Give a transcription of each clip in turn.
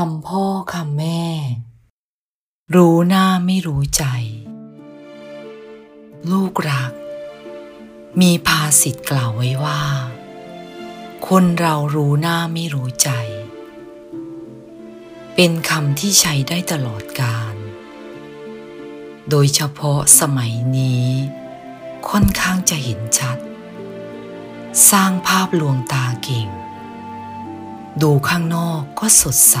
คำพ่อคำแม่ รู้หน้าไม่รู้ใจ ลูกรัก มีภาษิตกล่าวไว้ว่า คนเรารู้หน้าไม่รู้ใจ เป็นคำที่ใช้ได้ตลอดกาลโดยเฉพาะสมัยนี้ ค่อนข้างจะเห็นชัด สร้างภาพลวงตาเก่ง ดูข้างนอกก็สดใส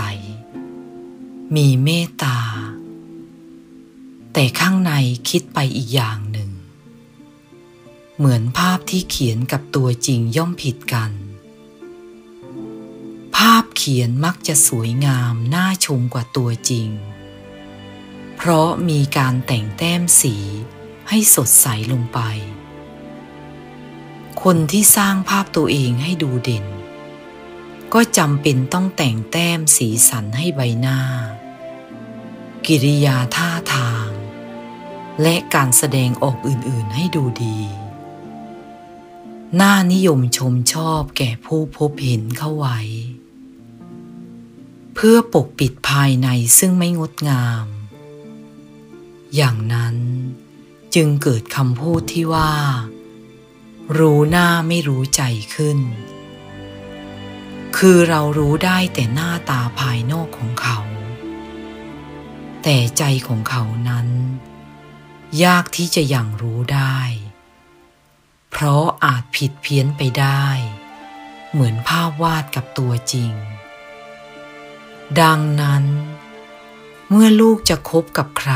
มีเมตตา แต่ข้างในคิดไปอีกอย่างหนึ่ง เหมือนภาพที่เขียนกับตัวจริงย่อมผิดกัน ภาพเขียนมักจะสวยงามน่าชมกว่าตัวจริง เพราะมีการแต่งแต้มสีให้สดใสลงไป คนที่สร้างภาพตัวเองให้ดูเด่น ก็จำเป็นต้องแต่งแต้มสีสันให้ใบหน้า กิริยาท่าทาง และการแสดงออกอื่นๆให้ดูดี น่านิยมชมชอบแก่ผู้พบเห็นเข้าไว้ เพื่อปกปิดภายในซึ่งไม่งดงาม อย่างนั้นจึงเกิดคำพูดที่ว่า รู้หน้าไม่รู้ใจขึ้น คือเรารู้ได้แต่หน้าตาภายนอกของเขา แต่ใจของเขานั้น ยากที่จะย่างรู้ได้ เพราะอาจผิดเพี้ยนไปได้ เหมือนภาพวาดกับตัวจริง ดังนั้น เมื่อลูกจะคบกับใคร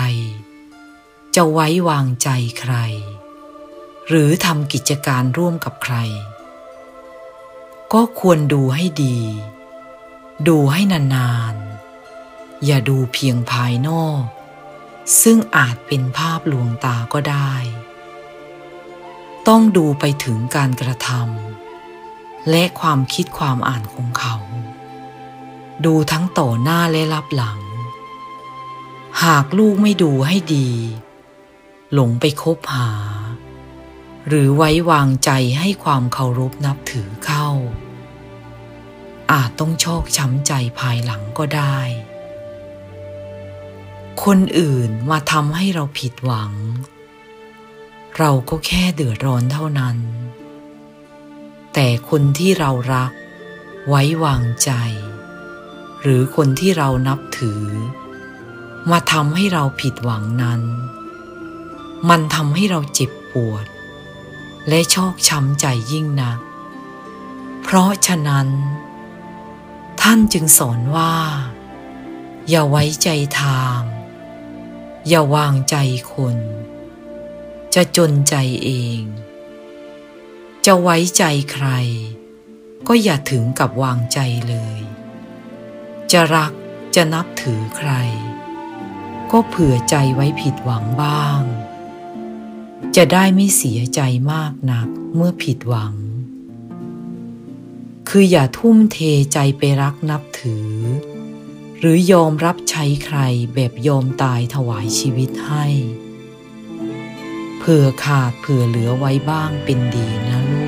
จะไว้วางใจใคร หรือทำกิจการร่วมกับใคร ก็ควรดูให้ดี ดูให้นานๆ อย่าดูเพียงภายนอก ซึ่งอาจเป็นภาพลวงตาก็ได้ ต้องดูไปถึงการกระทำและความคิดความอ่านของเขา ดูทั้งต่อหน้าและรับหลัง หากลูกไม่ดูให้ดี หลงไปคบหา หรือไว้วางใจให้ความเคารพนับถือเขา อาจต้องโชคช้ำใจภายหลังก็ได้ คนอื่นมาทำให้เราผิดหวัง เราก็แค่เดือดร้อนเท่านั้น แต่คนที่เรารัก ไว้วางใจ หรือคนที่เรานับถือ มาทำให้เราผิดหวังนั้น มันทำให้เราเจ็บปวดและชอกช้ำใจยิ่งนัก เพราะฉะนั้น ท่านจึงสอนว่า อย่าไว้ใจทาง อย่าวางใจคน จะจนใจเอง จะไว้ใจใคร ก็อย่าถึงกับวางใจเลย จะรักจะนับถือใคร ก็เผื่อใจไว้ผิดหวังบ้าง จะได้ไม่เสียใจมากนักเมื่อผิดหวัง คืออย่าทุ่มเทใจไปรักนับถือ หรือยอมรับใช้ใครแบบยอมตายถวายชีวิตให้ เผื่อขาดเผื่อเหลือไว้บ้างเป็นดีนะลูก